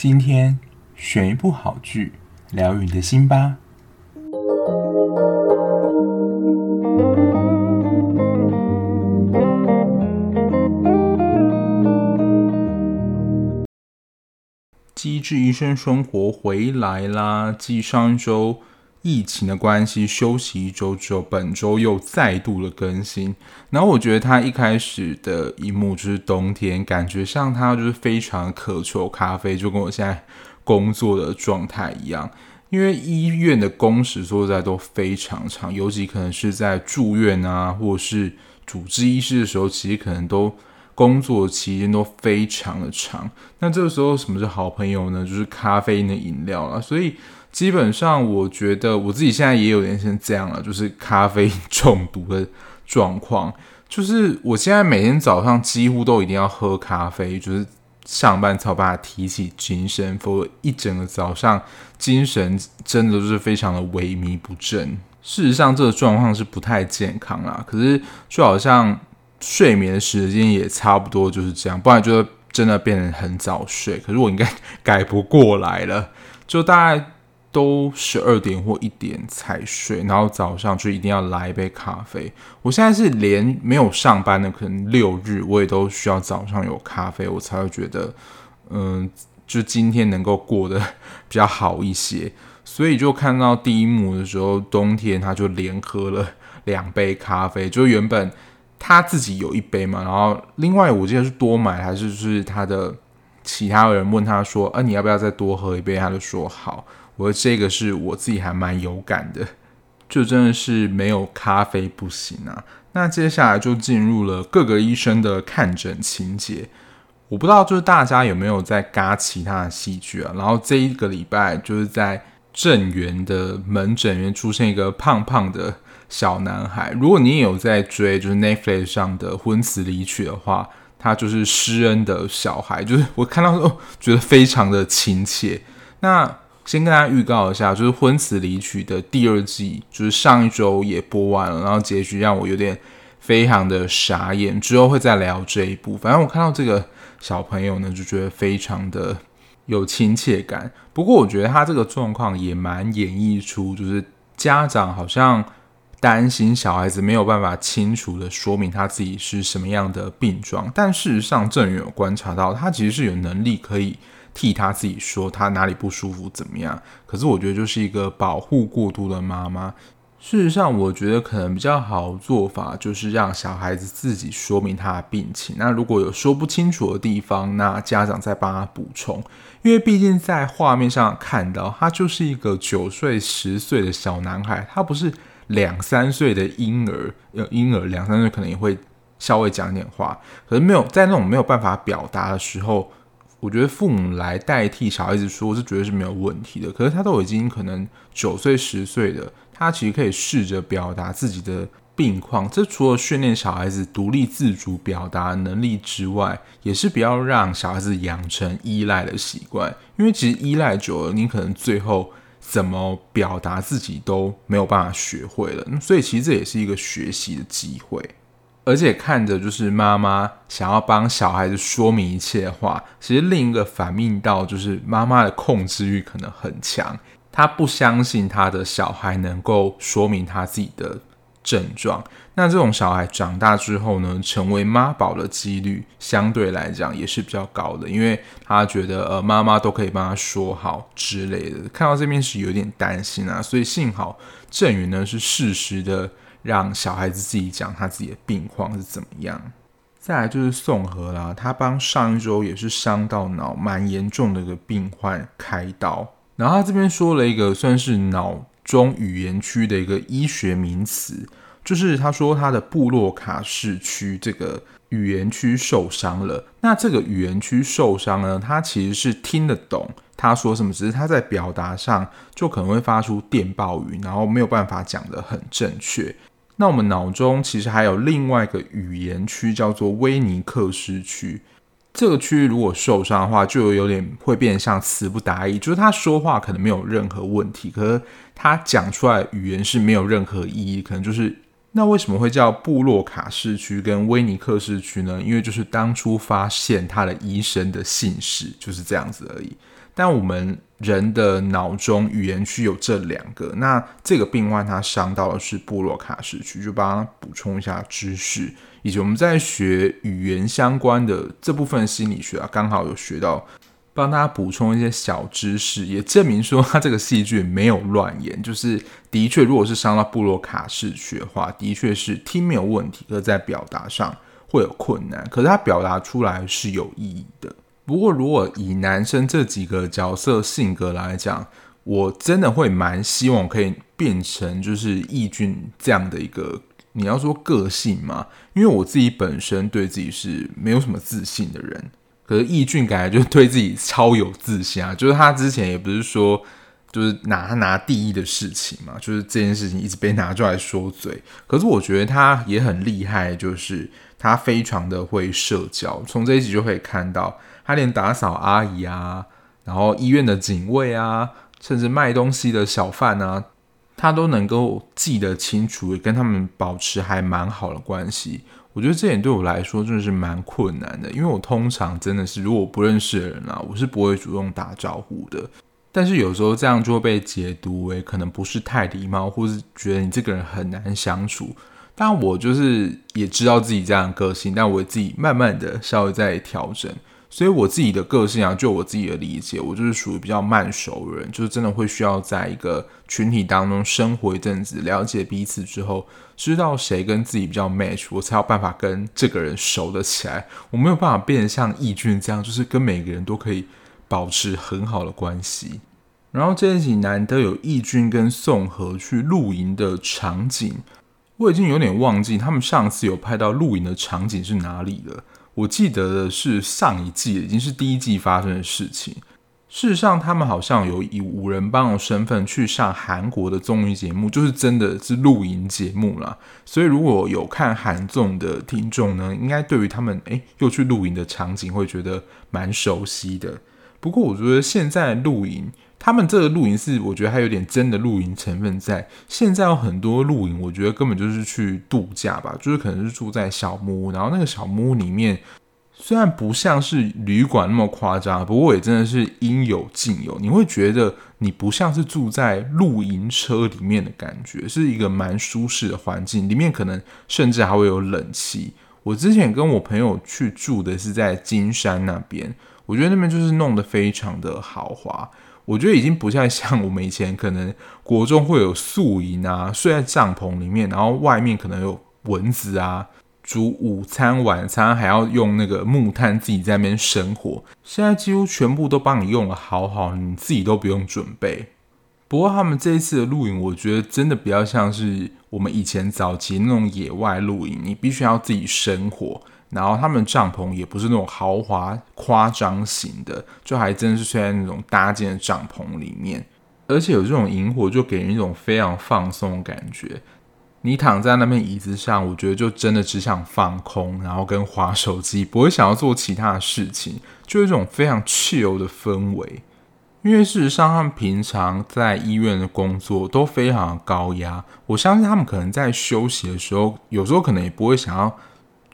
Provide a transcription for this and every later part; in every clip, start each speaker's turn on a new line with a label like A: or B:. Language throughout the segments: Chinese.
A: 今天选一部好剧，疗愈你的心吧。《机智医生生活》回来啦！继上周疫情的关系休息一周之后，本周又再度的更新。然后我觉得他一开始的一幕就是冬天，感觉像他就是非常渴求咖啡，就跟我现在工作的状态一样。因为医院的工时说实在都非常长，尤其可能是在住院啊，或者是主治医师的时候，其实可能都。工作期间都非常的长，那这个时候什么是好朋友呢？就是咖啡因的饮料了。所以基本上，我觉得我自己现在也有点像这样了，就是咖啡中毒的状况。就是我现在每天早上几乎都一定要喝咖啡，就是上班才有办法提起精神，否则一整个早上精神真的就是非常的萎靡不振。事实上，这个状况是不太健康啦。可是就好像。睡眠时间也差不多就是这样，不然就真的变得很早睡。可是我应该改不过来了，就大概都十二点或一点才睡，然后早上就一定要来一杯咖啡。我现在是连没有上班的，可能六日我也都需要早上有咖啡，我才会觉得，嗯，就今天能够过得比较好一些。所以就看到第一幕的时候，冬天他就连喝了两杯咖啡，就原本。他自己有一杯嘛，然后另外我记得是多买还是就是他的其他人问他说，啊，你要不要再多喝一杯？他就说好。我说这个是我自己还蛮有感的，就真的是没有咖啡不行啊。那接下来就进入了各个医生的看诊情节。我不知道就是大家有没有在嘎其他的戏剧啊？然后这一个礼拜就是在正源的门诊里面出现一个胖胖的。小男孩，如果你也有在追，就是 Netflix 上的《婚词离曲》的话，他就是施恩的小孩，就是我看到哦，觉得非常的亲切。那先跟大家预告一下，就是《婚词离曲》的第二季，就是上一周也播完了，然后结局让我有点非常的傻眼。之后会再聊这一部，反正我看到这个小朋友呢，就觉得非常的有亲切感。不过我觉得他这个状况也蛮演绎出，就是家长好像。担心小孩子没有办法清楚地说明他自己是什么样的病状，但事实上，正源有观察到，他其实是有能力可以替他自己说他哪里不舒服怎么样。可是我觉得就是一个保护过度的妈妈。事实上，我觉得可能比较好做法就是让小孩子自己说明他的病情。那如果有说不清楚的地方，那家长再帮他补充。因为毕竟在画面上看到，他就是一个九岁、十岁的小男孩，他不是。两三岁的婴儿，婴儿两三岁可能也会稍微讲点话，可是没有在那种没有办法表达的时候，我觉得父母来代替小孩子说，是绝对是没有问题的。可是他都已经可能九岁、十岁的，他其实可以试着表达自己的病况。这除了训练小孩子独立自主表达能力之外，也是不要让小孩子养成依赖的习惯，因为其实依赖久了，你可能最后。怎么表达自己都没有办法学会了，所以其实这也是一个学习的机会。而且看着就是妈妈想要帮小孩子说明一切的话，其实另一个反映到就是妈妈的控制欲可能很强，她不相信她的小孩能够说明他自己的症状，那这种小孩长大之后呢，成为妈宝的几率相对来讲也是比较高的，因为他觉得呃妈妈都可以帮他说好之类的。看到这边是有点担心啊，所以幸好正源呢是适时的让小孩子自己讲他自己的病况是怎么样。再来就是宋和啦，他帮上一周也是伤到脑蛮严重的一个病患开刀，然后他这边说了一个算是脑中语言区的一个医学名词。就是他说他的布洛卡氏区这个语言区受伤了。那这个语言区受伤呢，他其实是听得懂他说什么，只是他在表达上就可能会发出电报语，然后没有办法讲得很正确。那我们脑中其实还有另外一个语言区叫做威尼克斯区。这个区域如果受伤的话，就有点会变得像词不达意，就是他说话可能没有任何问题，可是他讲出来语言是没有任何意义，可能就是。那为什么会叫布洛卡氏区跟威尼克氏区呢？因为就是当初发现他的医生的姓氏就是这样子而已。但我们人的脑中语言区有这两个，那这个病患他伤到的是布洛卡氏区，就帮他补充一下知识。以及我们在学语言相关的这部分心理学啊，刚好有学到。帮大家补充一些小知识，也证明说他这个细菌没有乱言。就是的确，如果是伤到布洛卡氏区的话，的确是听没有问题，可是在表达上会有困难。可是他表达出来是有意义的。不过，如果以男生这几个角色性格来讲，我真的会蛮希望可以变成就是易俊这样的一个。你要说个性嘛，因为我自己本身对自己是没有什么自信的人。可是易俊感觉就对自己超有自信啊，就是他之前也不是说就是拿他拿第一的事情嘛，就是这件事情一直被拿出来说嘴。可是我觉得他也很厉害，就是他非常的会社交。从这一集就可以看到，他连打扫阿姨啊，然后医院的警卫啊，甚至卖东西的小贩啊，他都能够记得清楚，跟他们保持还蛮好的关系。我觉得这点对我来说真的是蛮困难的，因为我通常真的是如果不认识的人啊，我是不会主动打招呼的。但是有时候这样就会被解读为可能不是太礼貌，或是觉得你这个人很难相处。但我就是也知道自己这样个性，但我自己慢慢的稍微在调整。所以我自己的个性啊，就我自己的理解，我就是属于比较慢熟人，就是真的会需要在一个群体当中生活一阵子，了解彼此之后，知道谁跟自己比较 match，我才有办法跟这个人熟得起来。我没有办法变得像易俊这样，就是跟每个人都可以保持很好的关系。然后这一集难得有易俊跟宋和去露营的场景，我已经有点忘记他们上次有拍到露营的场景是哪里了。我记得的是上一季，已经是第一季发生的事情。事实上，他们好像有以五人帮的身份去上韩国的综艺节目，就是真的是露营节目啦。所以，如果有看韩综的听众呢，应该对于他们诶又去露营的场景会觉得蛮熟悉的。不过，我觉得现在露营。他们这个露营是，我觉得还有点真的露营成分在。现在有很多露营，我觉得根本就是去度假吧，就是可能是住在小木屋，然后那个小木屋里面虽然不像是旅馆那么夸张，不过也真的是应有尽有。你会觉得你不像是住在露营车里面的感觉，是一个蛮舒适的环境，里面可能甚至还会有冷气。我之前跟我朋友去住的是在金山那边，我觉得那边就是弄得非常的豪华。我觉得已经不再像我们以前可能国中会有宿营啊，睡在帐篷里面，然后外面可能有蚊子啊，煮午餐晚餐还要用那个木炭自己在那边生火。现在几乎全部都帮你用了好好，你自己都不用准备。不过他们这一次的露营，我觉得真的比较像是我们以前早期那种野外露营，你必须要自己生火。然后他们帐篷也不是那种豪华夸张型的，就还真是睡在那种搭建的帐篷里面，而且有这种萤火就给人一种非常放松的感觉。你躺在那边椅子上，我觉得就真的只想放空，然后跟滑手机，不会想要做其他的事情，就有一种非常自由的氛围。因为事实上，他们平常在医院的工作都非常高压，我相信他们可能在休息的时候，有时候可能也不会想要。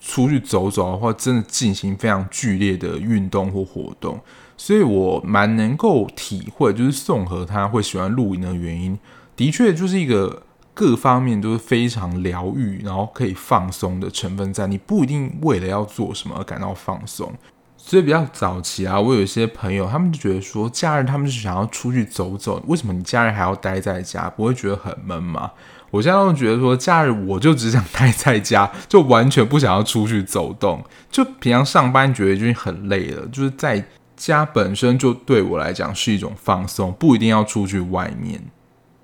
A: 出去走走，或真的进行非常剧烈的运动或活动，所以我蛮能够体会，就是宋和他会喜欢露营的原因，的确就是一个各方面都是非常疗愈，然后可以放松的成分在。你不一定为了要做什么而感到放松，所以比较早期啊，我有一些朋友，他们就觉得说，假日他们是想要出去走走，为什么你假日还要待在家，不会觉得很闷吗？我现在都觉得说，假日我就只想待在家，就完全不想要出去走动。就平常上班觉得已经很累了，就是在家本身就对我来讲是一种放松，不一定要出去外面。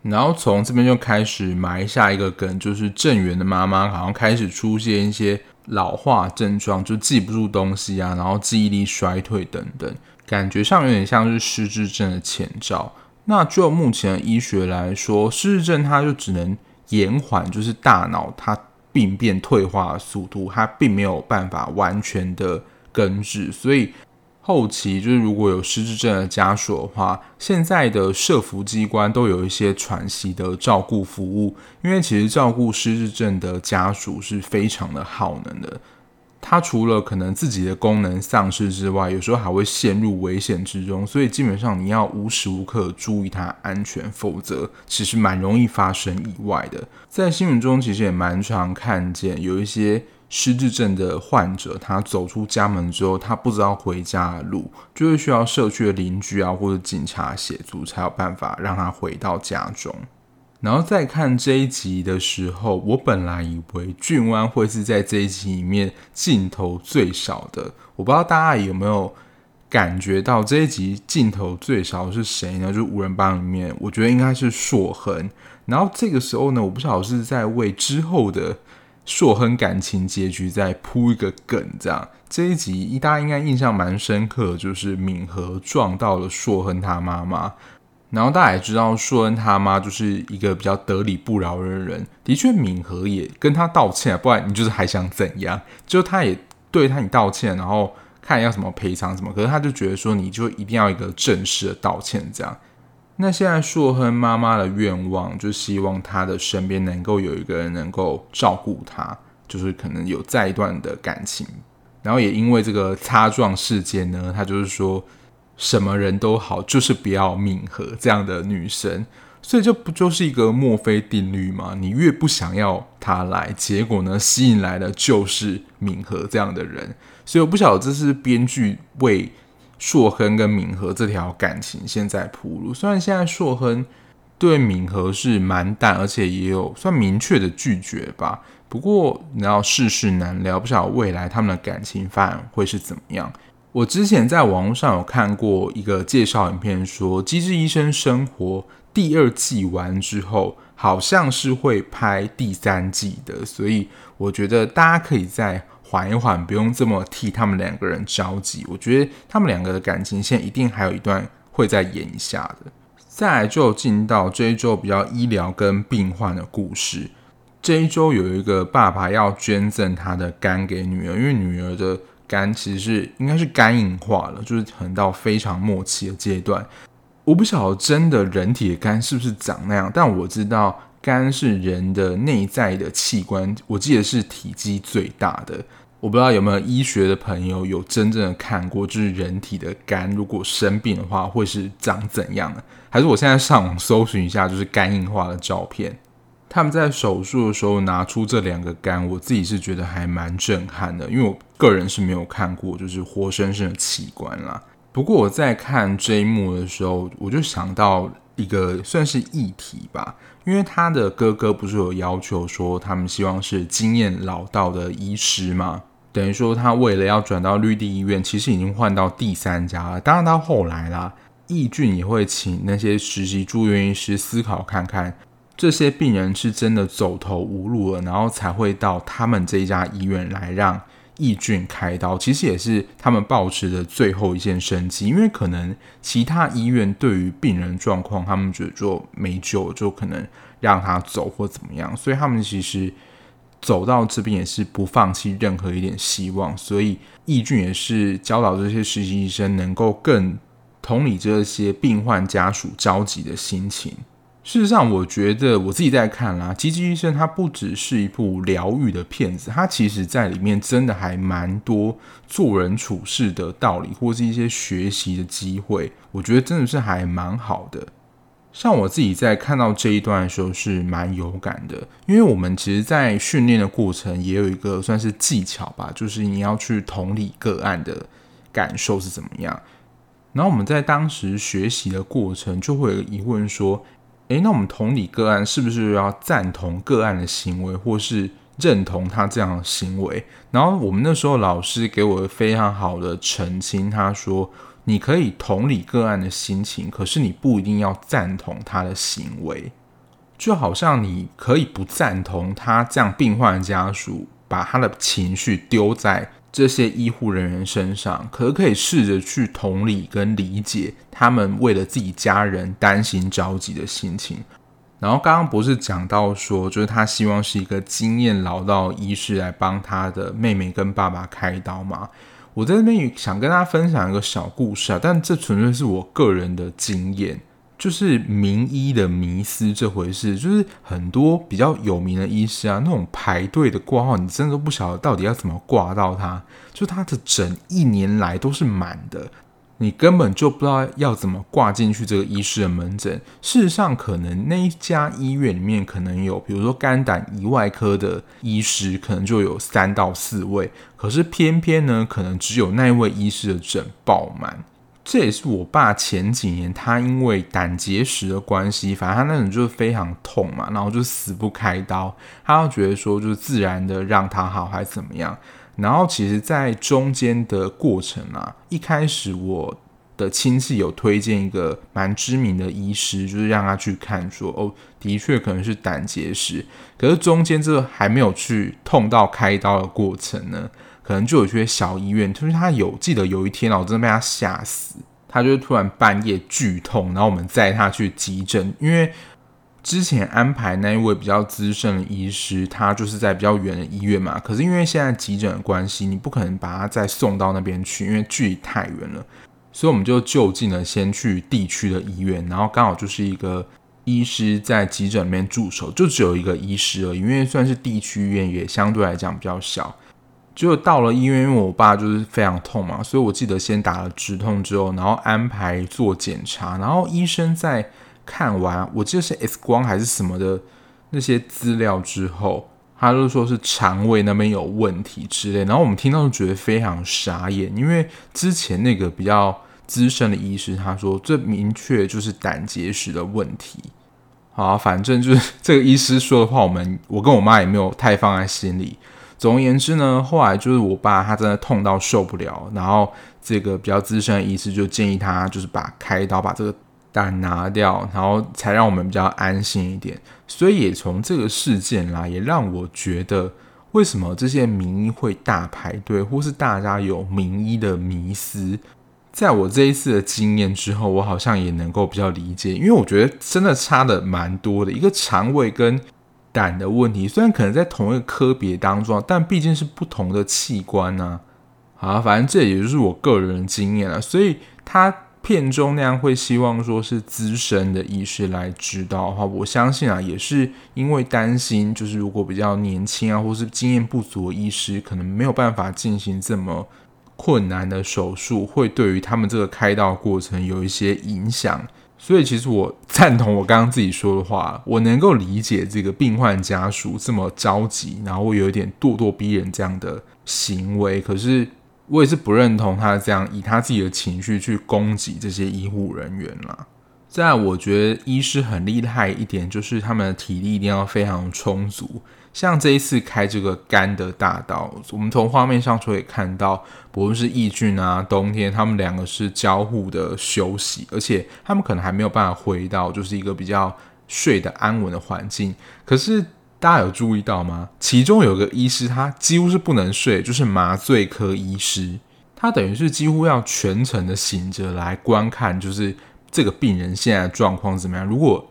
A: 然后从这边就开始埋下一个根，就是郑源的妈妈好像开始出现一些老化症状，就记不住东西啊，然后记忆力衰退等等，感觉上有点像是失智症的前兆。那就目前的医学来说，失智症它就只能。延缓就是大脑它病变退化的速度，它并没有办法完全的根治，所以后期就是如果有失智症的家属的话，现在的社福机关都有一些喘息的照顾服务，因为其实照顾失智症的家属是非常的耗能的。他除了可能自己的功能丧失之外，有时候还会陷入危险之中，所以基本上你要无时无刻注意他安全，否则其实蛮容易发生意外的。在新闻中其实也蛮常看见有一些。失智症的患者，他走出家门之后，他不知道回家的路，就会需要社区的邻居啊或者警察协助，才有办法让他回到家中。然后再看这一集的时候，我本来以为俊湾会是在这一集里面镜头最少的，我不知道大家有没有感觉到这一集镜头最少是谁呢？就是五人帮里面，我觉得应该是硕亨。然后这个时候呢，我不晓得是在为之后的。硕亨感情结局再铺一个梗，这样这一集大家应该印象蛮深刻，就是敏和撞到了硕亨他妈妈，然后大家也知道硕恩他妈就是一个比较得理不饶人的人，的确敏和也跟他道歉，不然你就是还想怎样？就他也对他你道歉，然后看要什么赔偿什么，可是他就觉得说你就一定要一个正式的道歉这样。那现在硕恩妈妈的愿望，就希望他的身边能够有一个人能够照顾他，就是可能有再一段的感情。然后也因为这个擦撞事件呢，他就是说什么人都好，就是不要敏和这样的女生。所以这不就是一个墨菲定律吗？你越不想要他来，结果呢，吸引来的就是敏和这样的人。所以我不晓得这是编剧为。硕亨跟敏和这条感情现在铺路，虽然现在硕亨对敏和是蛮淡，而且也有算明确的拒绝吧。不过你要世事难料，不晓得未来他们的感情发展会是怎么样。我之前在网络上有看过一个介绍影片，说《机智医生生活》第二季完之后，好像是会拍第三季的，所以我觉得大家可以再。缓一缓，不用这么替他们两个人着急。我觉得他们两个的感情线一定还有一段会再演一下的。再来就进到这一周比较医疗跟病患的故事。这一周有一个爸爸要捐赠他的肝给女儿，因为女儿的肝其实是应该是肝硬化了，就是可能到非常末期的阶段。我不晓得真的人体的肝是不是长那样，但我知道肝是人的内在的器官，我记得是体积最大的。我不知道有没有医学的朋友有真正的看过，就是人体的肝如果生病的话会是长怎样的？还是我现在上网搜寻一下，就是肝硬化的照片。他们在手术的时候拿出这两个肝，我自己是觉得还蛮震撼的，因为我个人是没有看过，就是活生生的器官啦。不过我在看这一幕的时候，我就想到一个算是议题吧，因为他的哥哥不是有要求说，他们希望是经验老道的医师吗？等于说，他为了要转到绿地医院，其实已经换到第三家了。当然，到后来啦，义俊也会请那些实习住院医师思考看看，这些病人是真的走投无路了，然后才会到他们这一家医院来让易俊开刀。其实也是他们抱持的最后一线生机，因为可能其他医院对于病人状况，他们觉得就没救，就可能让他走或怎么样，所以他们其实。走到这边也是不放弃任何一点希望，所以易俊也是教导这些实习医生能够更同理这些病患家属焦急的心情。事实上，我觉得我自己在看啦，《机智医生》它不只是一部疗愈的片子，它其实在里面真的还蛮多做人处事的道理，或是一些学习的机会。我觉得真的是还蛮好的。像我自己在看到这一段的时候是蛮有感的，因为我们其实，在训练的过程也有一个算是技巧吧，就是你要去同理个案的感受是怎么样。然后我们在当时学习的过程，就会有疑问说：诶，那我们同理个案是不是要赞同个案的行为，或是认同他这样的行为？然后我们那时候老师给我非常好的澄清，他说。你可以同理个案的心情，可是你不一定要赞同他的行为。就好像你可以不赞同他这样病患的家属把他的情绪丢在这些医护人员身上，可不可以试着去同理跟理解他们为了自己家人担心着急的心情。然后刚刚不是讲到说，就是他希望是一个经验老道医师来帮他的妹妹跟爸爸开刀吗？我在这边想跟大家分享一个小故事啊，但这纯粹是我个人的经验。就是名医的迷思这回事，就是很多比较有名的医师啊，那种排队的挂号，你真的都不晓得到底要怎么挂到他，就他的诊一年来都是满的，你根本就不知道要怎么挂进去这个医师的门诊。事实上，可能那一家医院里面可能有，比如说肝胆胰外科的医师，可能就有三到四位，可是偏偏呢，可能只有那一位医师的诊爆满。这也是我爸前几年，他因为胆结石的关系，反正他那种就是非常痛嘛，然后就死不开刀，他就觉得说就是自然的让他好还是怎么样。然后其实，在中间的过程啊，一开始我的亲戚有推荐一个蛮知名的医师，就是让他去看说，说哦，的确可能是胆结石，可是中间这个还没有去痛到开刀的过程呢。可能就有些小医院，就是他有记得有一天啊，我真的被他吓死。他就突然半夜剧痛，然后我们载他去急诊，因为之前安排那一位比较资深的医师，他就是在比较远的医院嘛。可是因为现在急诊的关系，你不可能把他再送到那边去，因为距离太远了。所以我们就就近的先去地区的医院，然后刚好就是一个医师在急诊里面驻守，就只有一个医师而已，因为算是地区医院，也相对来讲比较小。就到了医院，因为我爸就是非常痛嘛，所以我记得先打了止痛之后，然后安排做检查，然后医生在看完，我记得是 X 光还是什么的那些资料之后，他就说是肠胃那边有问题之类，然后我们听到就觉得非常傻眼，因为之前那个比较资深的医师他说最明确就是胆结石的问题。好啊，反正就是这个医师说的话，我们我跟我妈也没有太放在心里。总而言之呢，后来就是我爸他真的痛到受不了，然后这个比较资深的医师就建议他就是把开刀把这个胆拿掉，然后才让我们比较安心一点。所以也从这个事件啦，也让我觉得为什么这些名医会大排队，或是大家有名医的迷思，在我这一次的经验之后，我好像也能够比较理解，因为我觉得真的差的蛮多的，一个肠胃跟。胆的问题虽然可能在同一个科别当中，但毕竟是不同的器官呢、啊。好，反正这也就是我个人经验了。所以他片中那样会希望说是资深的医师来指导的话，我相信啊，也是因为担心，就是如果比较年轻啊，或是经验不足的医师，可能没有办法进行这么困难的手术，会对于他们这个开刀过程有一些影响。所以，其实我赞同我刚刚自己说的话，我能够理解这个病患家属这么着急，然后会有一点咄咄逼人这样的行为。可是，我也是不认同他这样以他自己的情绪去攻击这些医护人员啦。在，我觉得医师很厉害一点，就是他们的体力一定要非常充足。像这一次开这个肝的大刀，我们从画面上就可以看到，不论是义俊啊、冬天，他们两个是交互的休息，而且他们可能还没有办法回到就是一个比较睡得安稳的环境。可是大家有注意到吗？其中有个医师他几乎是不能睡，就是麻醉科医师，他等于是几乎要全程的醒着来观看，就是这个病人现在的状况怎么样。如果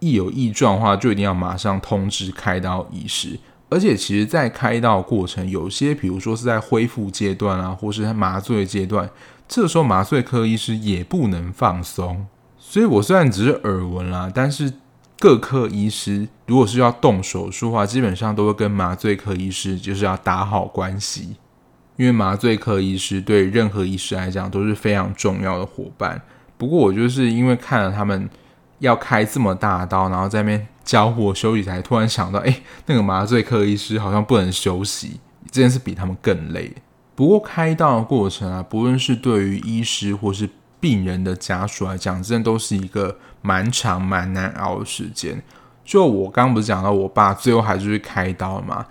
A: 一有异状的话，就一定要马上通知开刀医师。而且，其实，在开刀过程，有些比如说是在恢复阶段啊，或是麻醉阶段，这时候麻醉科医师也不能放松。所以，我虽然只是耳闻啦，但是各科医师如果是要动手术的话，基本上都会跟麻醉科医师就是要打好关系，因为麻醉科医师对任何医师来讲都是非常重要的伙伴。不过，我就是因为看了他们。要开这么大刀，然后在那边交互休息，才突然想到，哎，那个麻醉科医师好像不能休息，这件事比他们更累。不过开刀的过程啊，不论是对于医师或是病人的家属来讲，真的都是一个蛮长蛮难熬的时间。就我刚刚不是讲到，我爸最后还是去开刀嘛？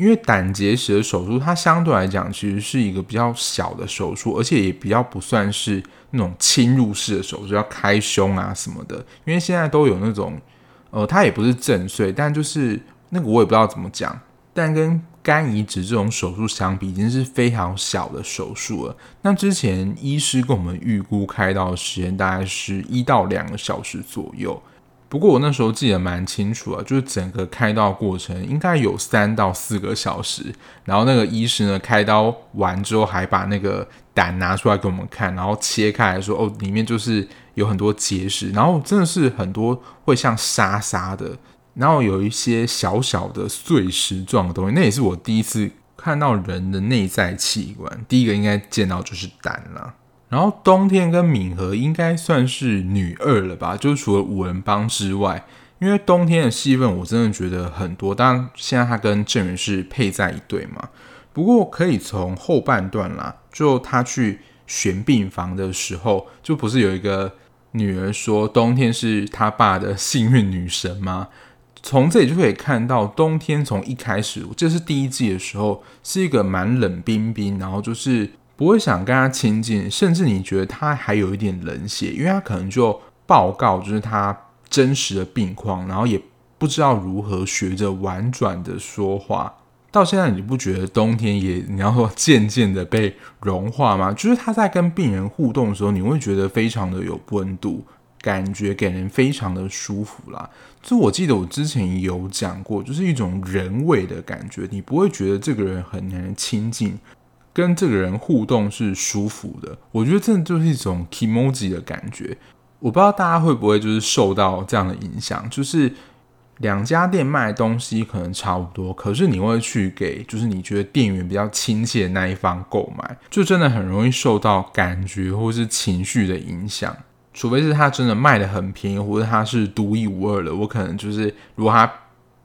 A: 因为胆结石的手术，它相对来讲其实是一个比较小的手术，而且也比较不算是那种侵入式的手术，要开胸啊什么的。因为现在都有那种，呃，它也不是震碎，但就是那个我也不知道怎么讲。但跟肝移植这种手术相比，已经是非常小的手术了。那之前医师跟我们预估开刀的时间大概是一到两个小时左右。不过我那时候记得蛮清楚啊，就是整个开刀过程应该有三到四个小时，然后那个医师呢，开刀完之后还把那个胆拿出来给我们看，然后切开来说哦，里面就是有很多结石，然后真的是很多会像沙沙的，然后有一些小小的碎石状的东西，那也是我第一次看到人的内在器官，第一个应该见到就是胆了。然后冬天跟敏和应该算是女二了吧，就是除了五人帮之外，因为冬天的戏份我真的觉得很多。当然现在他跟郑元是配在一对嘛，不过可以从后半段啦，就他去选病房的时候，就不是有一个女儿说冬天是他爸的幸运女神吗？从这里就可以看到，冬天从一开始，这是第一季的时候，是一个蛮冷冰冰，然后就是。不会想跟他亲近，甚至你觉得他还有一点冷血，因为他可能就报告就是他真实的病况，然后也不知道如何学着婉转的说话。到现在你不觉得冬天也你要说渐渐的被融化吗？就是他在跟病人互动的时候，你会觉得非常的有温度，感觉给人非常的舒服啦。就我记得我之前有讲过，就是一种人味的感觉，你不会觉得这个人很难亲近。跟这个人互动是舒服的，我觉得这就是一种 kimoji 的感觉。我不知道大家会不会就是受到这样的影响，就是两家店卖东西可能差不多，可是你会去给就是你觉得店员比较亲切的那一方购买，就真的很容易受到感觉或是情绪的影响。除非是他真的卖得很便宜，或者他是独一无二的，我可能就是如果他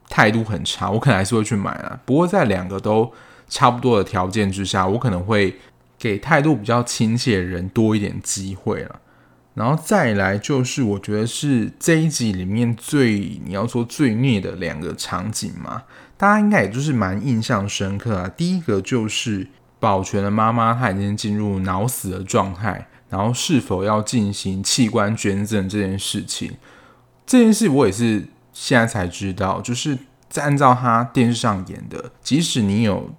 A: 态度很差，我可能还是会去买啊。不过在两个都。差不多的条件之下，我可能会给态度比较亲切的人多一点机会了。然后再来就是，我觉得是这一集里面最你要说最虐的两个场景嘛，大家应该也就是蛮印象深刻啊。第一个就是保全的妈妈，她已经进入脑死的状态，然后是否要进行器官捐赠这件事情，这件事我也是现在才知道，就是在按照他电视上演的，即使你有。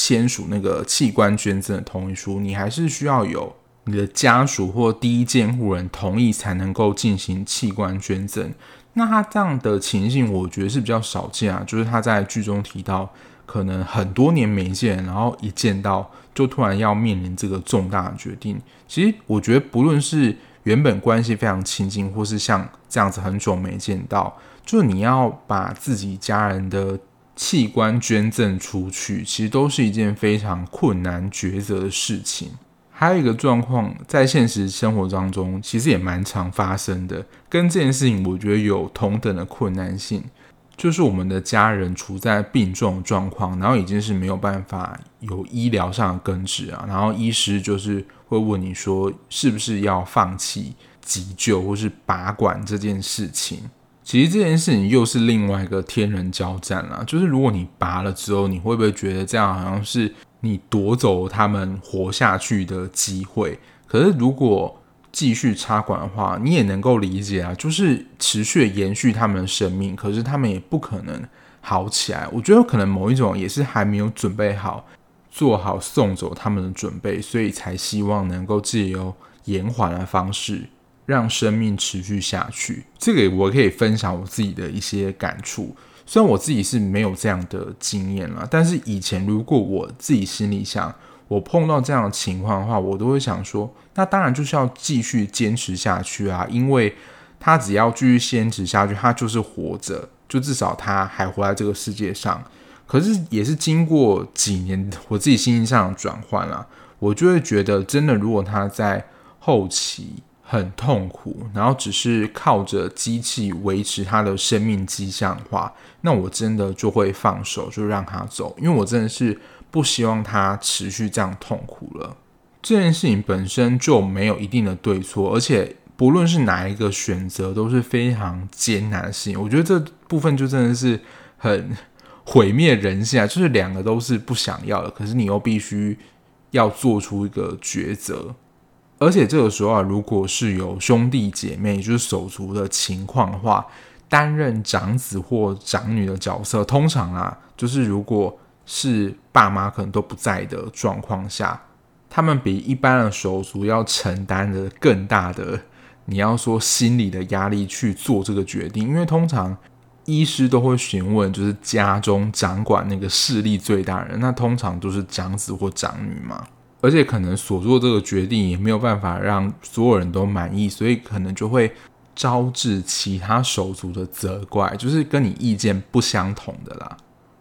A: 签署那个器官捐赠的同意书，你还是需要有你的家属或第一监护人同意才能够进行器官捐赠。那他这样的情形，我觉得是比较少见啊。就是他在剧中提到，可能很多年没见，然后一见到就突然要面临这个重大的决定。其实我觉得，不论是原本关系非常亲近，或是像这样子很久没见到，就你要把自己家人的。器官捐赠出去，其实都是一件非常困难抉择的事情。还有一个状况，在现实生活当中，其实也蛮常发生的。跟这件事情，我觉得有同等的困难性，就是我们的家人处在病重状况，然后已经是没有办法有医疗上的根治啊。然后医师就是会问你说，是不是要放弃急救或是拔管这件事情。其实这件事情又是另外一个天人交战了，就是如果你拔了之后，你会不会觉得这样好像是你夺走他们活下去的机会？可是如果继续插管的话，你也能够理解啊，就是持续延续他们的生命，可是他们也不可能好起来。我觉得可能某一种也是还没有准备好，做好送走他们的准备，所以才希望能够借由延缓的方式。让生命持续下去，这个我可以分享我自己的一些感触。虽然我自己是没有这样的经验了，但是以前如果我自己心里想，我碰到这样的情况的话，我都会想说，那当然就是要继续坚持下去啊，因为他只要继续坚持下去，他就是活着，就至少他还活在这个世界上。可是也是经过几年我自己心情上的转换了，我就会觉得，真的如果他在后期。很痛苦，然后只是靠着机器维持他的生命迹象的话，那我真的就会放手，就让他走，因为我真的是不希望他持续这样痛苦了。这件事情本身就没有一定的对错，而且不论是哪一个选择都是非常艰难的事情。我觉得这部分就真的是很毁灭人性啊，就是两个都是不想要的，可是你又必须要做出一个抉择。而且这个时候啊，如果是有兄弟姐妹，就是手足的情况的话，担任长子或长女的角色，通常啊，就是如果是爸妈可能都不在的状况下，他们比一般的手足要承担的更大的你要说心理的压力去做这个决定，因为通常医师都会询问，就是家中掌管那个势力最大人，那通常都是长子或长女嘛，而且可能所做这个决定也没有办法让所有人都满意，所以可能就会招致其他手足的责怪，就是跟你意见不相同的啦。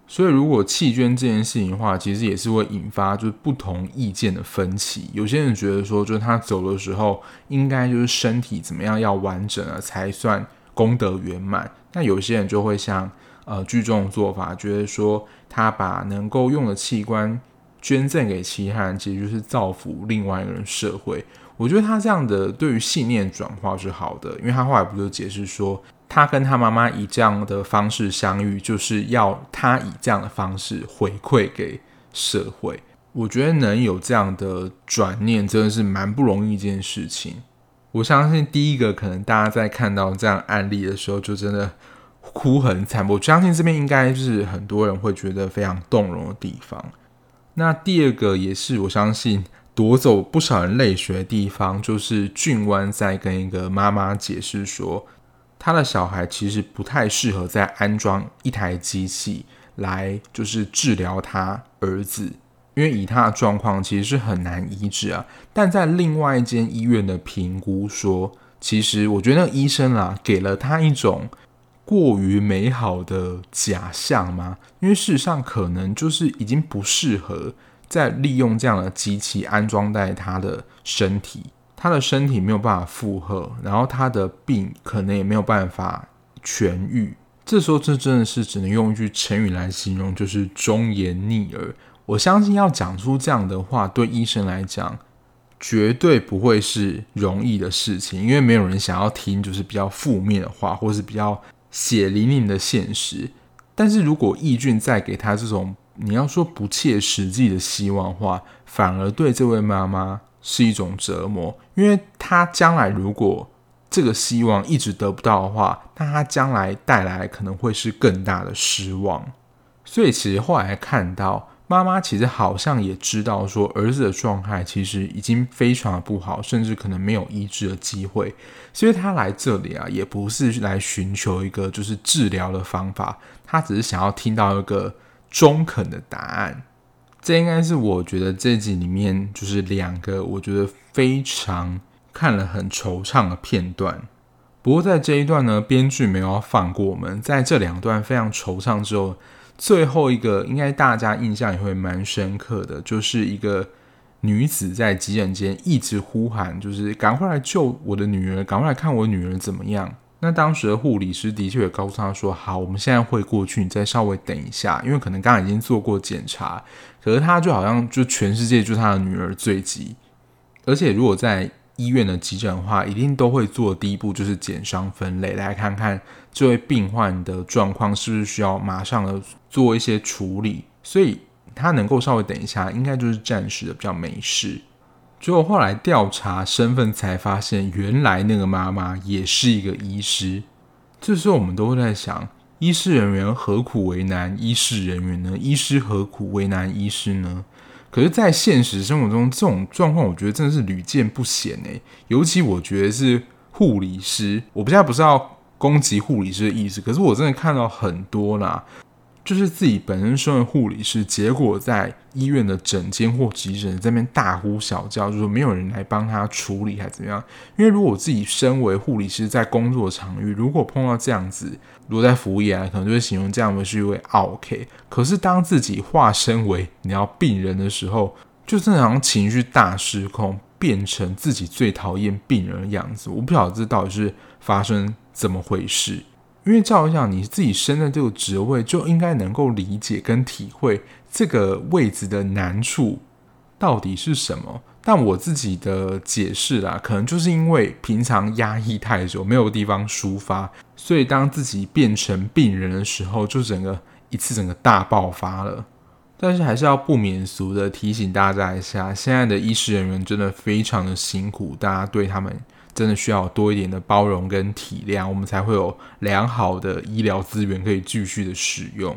A: 所以，如果弃捐这件事情的话，其实也是会引发就是不同意见的分歧。有些人觉得说，就是他走的时候，应该就是身体怎么样要完整了才算功德圆满。那有些人就会像呃剧中做法，觉得说他把能够用的器官捐赠给其他人，其实就是造福另外一个人社会。我觉得他这样的对于信念转化是好的，因为他后来不就解释说。他跟他妈妈以这样的方式相遇，就是要他以这样的方式回馈给社会。我觉得能有这样的转念，真的是蛮不容易一件事情。我相信第一个可能大家在看到这样案例的时候，就真的哭很惨。我相信这边应该是很多人会觉得非常动容的地方。那第二个也是我相信夺走不少人泪水的地方，就是俊湾在跟一个妈妈解释说。他的小孩其实不太适合再安装一台机器来，就是治疗他儿子，因为以他的状况其实是很难医治啊。但在另外一间医院的评估说，其实我觉得那个医生啊，给了他一种过于美好的假象吗，因为事实上可能就是已经不适合再利用这样的机器安装在他的身体。他的身体没有办法负荷，然后他的病可能也没有办法痊愈。这时候，这真的是只能用一句成语来形容，就是忠言逆耳。我相信要讲出这样的话，对医生来讲，绝对不会是容易的事情，因为没有人想要听就是比较负面的话，或是比较血淋淋的现实。但是如果义俊再给他这种你要说不切实际的希望话，反而对这位妈妈。是一种折磨，因为她将来如果这个希望一直得不到的话，那她将来带来可能会是更大的失望。所以其实后来看到妈妈其实好像也知道说儿子的状态其实已经非常的不好，甚至可能没有医治的机会。所以他来这里啊，也不是来寻求一个就是治疗的方法，他只是想要听到一个中肯的答案。这应该是我觉得这集里面就是两个我觉得非常看了很惆怅的片段。不过在这一段呢，编剧没有要放过我们。在这两段非常惆怅之后，最后一个应该大家印象也会蛮深刻的，就是一个女子在急诊间一直呼喊，就是赶快来救我的女儿，赶快来看我女儿怎么样。那当时的护理师的确也告诉他说：“好，我们现在会过去，你再稍微等一下，因为可能刚刚已经做过检查。可是他就好像就全世界就他的女儿最急，而且如果在医院的急诊的话，一定都会做的第一步就是减伤分类，来看看这位病患的状况是不是需要马上的做一些处理。所以他能够稍微等一下，应该就是暂时的比较没事。”结果后来调查身份才发现，原来那个妈妈也是一个医师。这时候我们都会在想：医师人员何苦为难医师人员呢？医师何苦为难医师呢？可是，在现实生活中，这种状况我觉得真的是屡见不鲜诶。尤其我觉得是护理师，我不现在不是要攻击护理师的意思，可是我真的看到很多啦。就是自己本身身为护理师，结果在医院的诊间或急诊这边大呼小叫，就说没有人来帮他处理，还怎么样？因为如果自己身为护理师，在工作场域，如果碰到这样子，如果在服务业啊，可能就会形容这样的是一位 OK。可是当自己化身为你要病人的时候，就正常情绪大失控，变成自己最讨厌病人的样子。我不晓得这到底是发生怎么回事。因为照样你自己升的这个职位，就应该能够理解跟体会这个位置的难处到底是什么。但我自己的解释啦，可能就是因为平常压抑太久，没有地方抒发，所以当自己变成病人的时候，就整个一次整个大爆发了。但是还是要不免俗的提醒大家一下，现在的医师人员真的非常的辛苦，大家对他们。真的需要多一点的包容跟体谅，我们才会有良好的医疗资源可以继续的使用。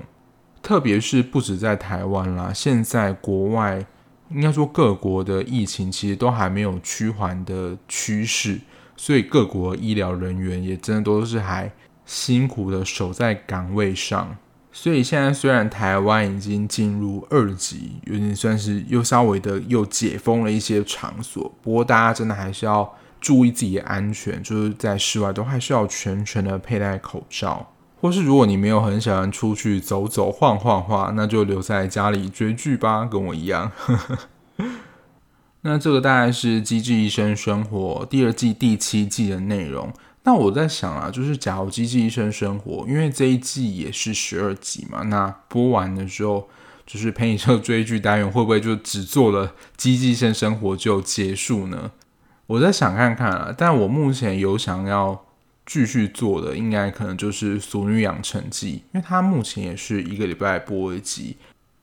A: 特别是不止在台湾啦，现在国外应该说各国的疫情其实都还没有趋缓的趋势，所以各国医疗人员也真的都是还辛苦的守在岗位上。所以现在虽然台湾已经进入二级，有点算是又稍微的又解封了一些场所，不过大家真的还是要注意自己的安全，就是在室外都还是要全程的佩戴口罩。或是如果你没有很喜欢出去走走晃晃的话，那就留在家里追剧吧，跟我一样。那这个大概是《机智医生生活》第二季第七季的内容。那我在想啊，就是假如《机智医生生活》，因为这一季也是十二集嘛，那播完的时候，就是陪你这追剧单元会不会就只做了《机智医生生活》就结束呢？我在想看看啊，但我目前有想要。继续做的应该可能就是《俗女养成记》，因为它目前也是一个礼拜播一集，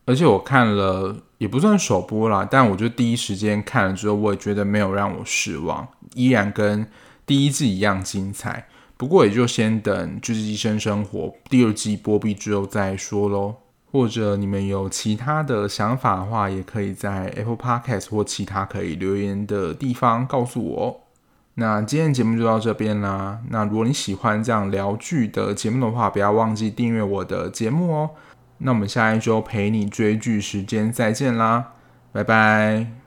A: 而且我看了也不算首播啦，但我就第一时间看了之后，我也觉得没有让我失望，依然跟第一季一样精彩。不过也就先等《狙击医生生活》第二季播毕之后再说喽。或者你们有其他的想法的话，也可以在 Apple Podcast 或其他可以留言的地方告诉我。那今天节目就到这边啦。那如果你喜欢这样聊剧的节目的话，不要忘记订阅我的节目哦。那我们下一周陪你追剧时间再见啦，拜拜。